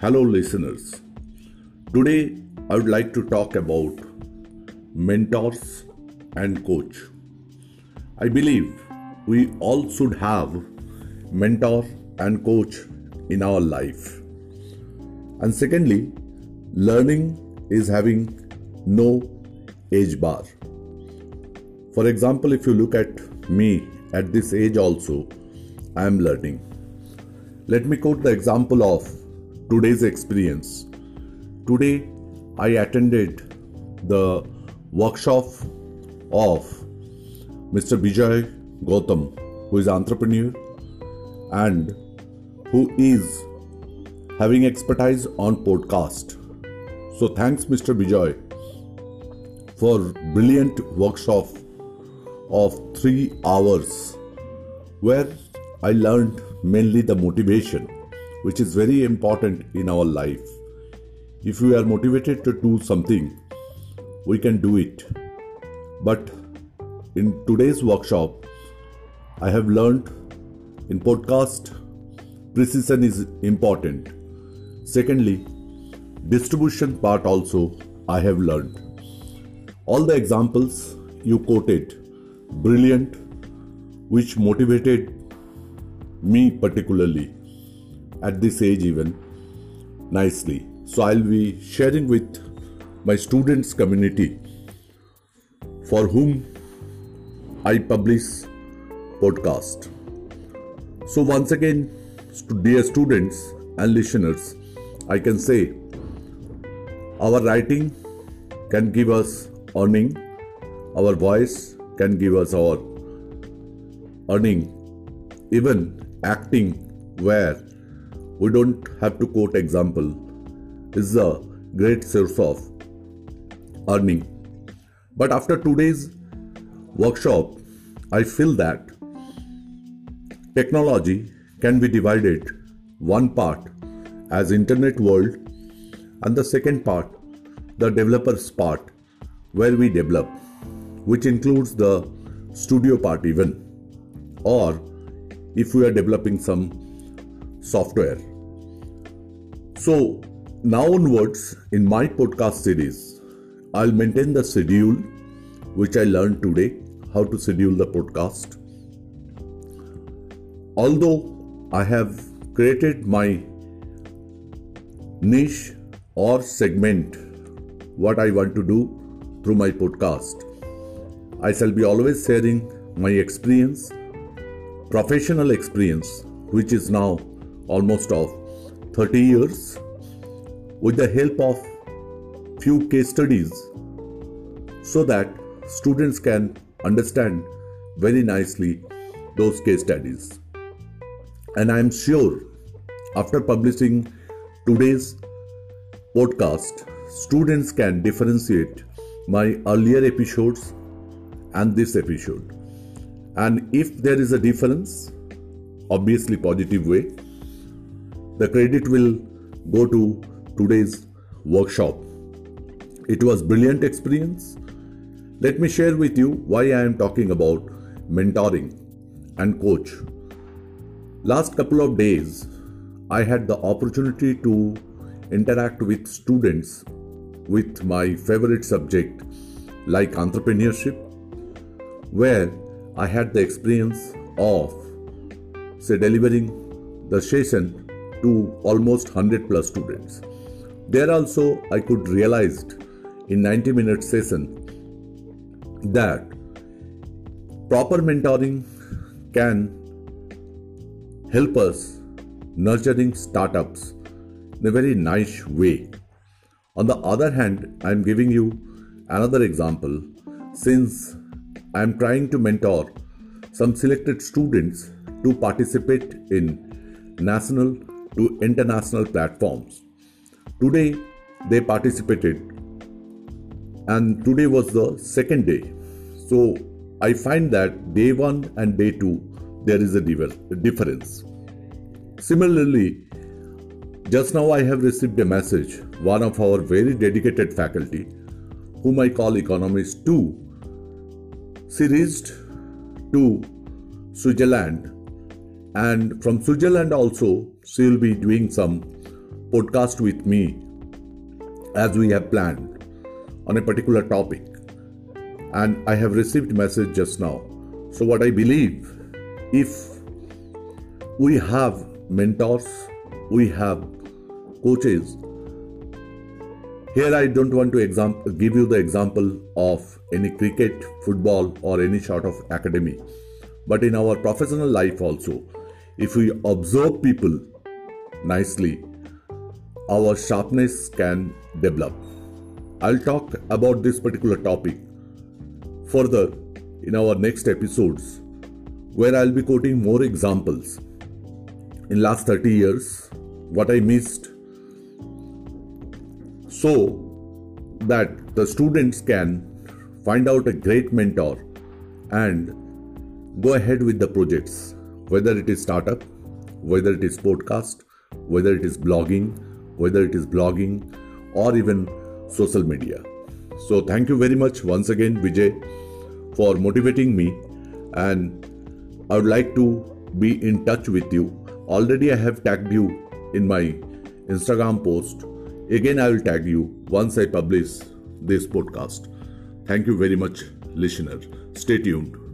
Hello, listeners. Today, I would like to talk about mentors and coach. I believe we all should have mentor and coach in our life. And secondly, learning is having no age bar. For example, if you look at me at this age also, I am learning. Let me quote the example of today's experience. Today, I attended the workshop of Mr. Vijay Gautam, who is entrepreneur and who is having expertise on podcast. So thanks Mr. Vijay for brilliant workshop of 3 hours where I learned mainly the motivation which is very important in our life. If we are motivated to do something, we can do it. But in today's workshop, I have learned in podcast precision is important. Secondly, distribution part also I have learned. All the examples you quoted, brilliant, which motivated me particularly at this age even nicely. So i'll be sharing with my students community for whom i publish podcast. So once again dear students and listeners i can say our writing can give us earning our voice can give us our earning even acting where we don't have to quote example. Is a great source of earning. But after today's workshop i feel that technology can be divided one part as internet world and the second part the developers part where we develop which includes the studio part even. Or if we are developing some software. So, now onwards, in my podcast series, I'll maintain the schedule which I learned today how to schedule the podcast. Although I have created my niche or segment, what I want to do through my podcast, I shall be always sharing my experience, professional experience, which is now almost of 30 years with the help of few case studies so that students can understand very nicely those case studies. And i am sure after publishing today's podcast students can differentiate my earlier episodes and this episode. And if there is a difference obviously positive way the credit will go to today's workshop. It was brilliant experience. Let me share with you why I am talking about mentoring and coach. Last couple of days I had the opportunity to interact with students with my favorite subject like entrepreneurship where I had the experience of say delivering the session to almost 100 plus students. There also I could realize in 90 minute session that proper mentoring can help us nurturing startups in a very nice way. On the other hand, I am giving you another example since I am trying to mentor some selected students to participate in national to international platforms. Today they participated, and today was the second day. So I find that day one and day two there is a difference. Similarly, just now I have received a message. One of our very dedicated faculty, whom I call economist two, she reached to Switzerland and from Switzerland also she will be doing some podcast with me as we have planned on a particular topic and I have received message just now. So what I believe if we have mentors, we have coaches. Here I don't want to give you the example of any cricket, football or any sort of academy. But in our professional life also, if we observe people nicely, our sharpness can develop. I'll talk about this particular topic further in our next episodes where I'll be quoting more examples in last 30 years what I missed so that the students can find out a great mentor and go ahead with the projects whether it is startup whether it is podcast whether it is blogging whether it is blogging or even social media. So, thank you very much once again, Vijay, for motivating me. And I would like to be in touch with you. Already, I have tagged you in my Instagram post. Again, I will tag you once I publish this podcast. Thank you very much, listener. Stay tuned.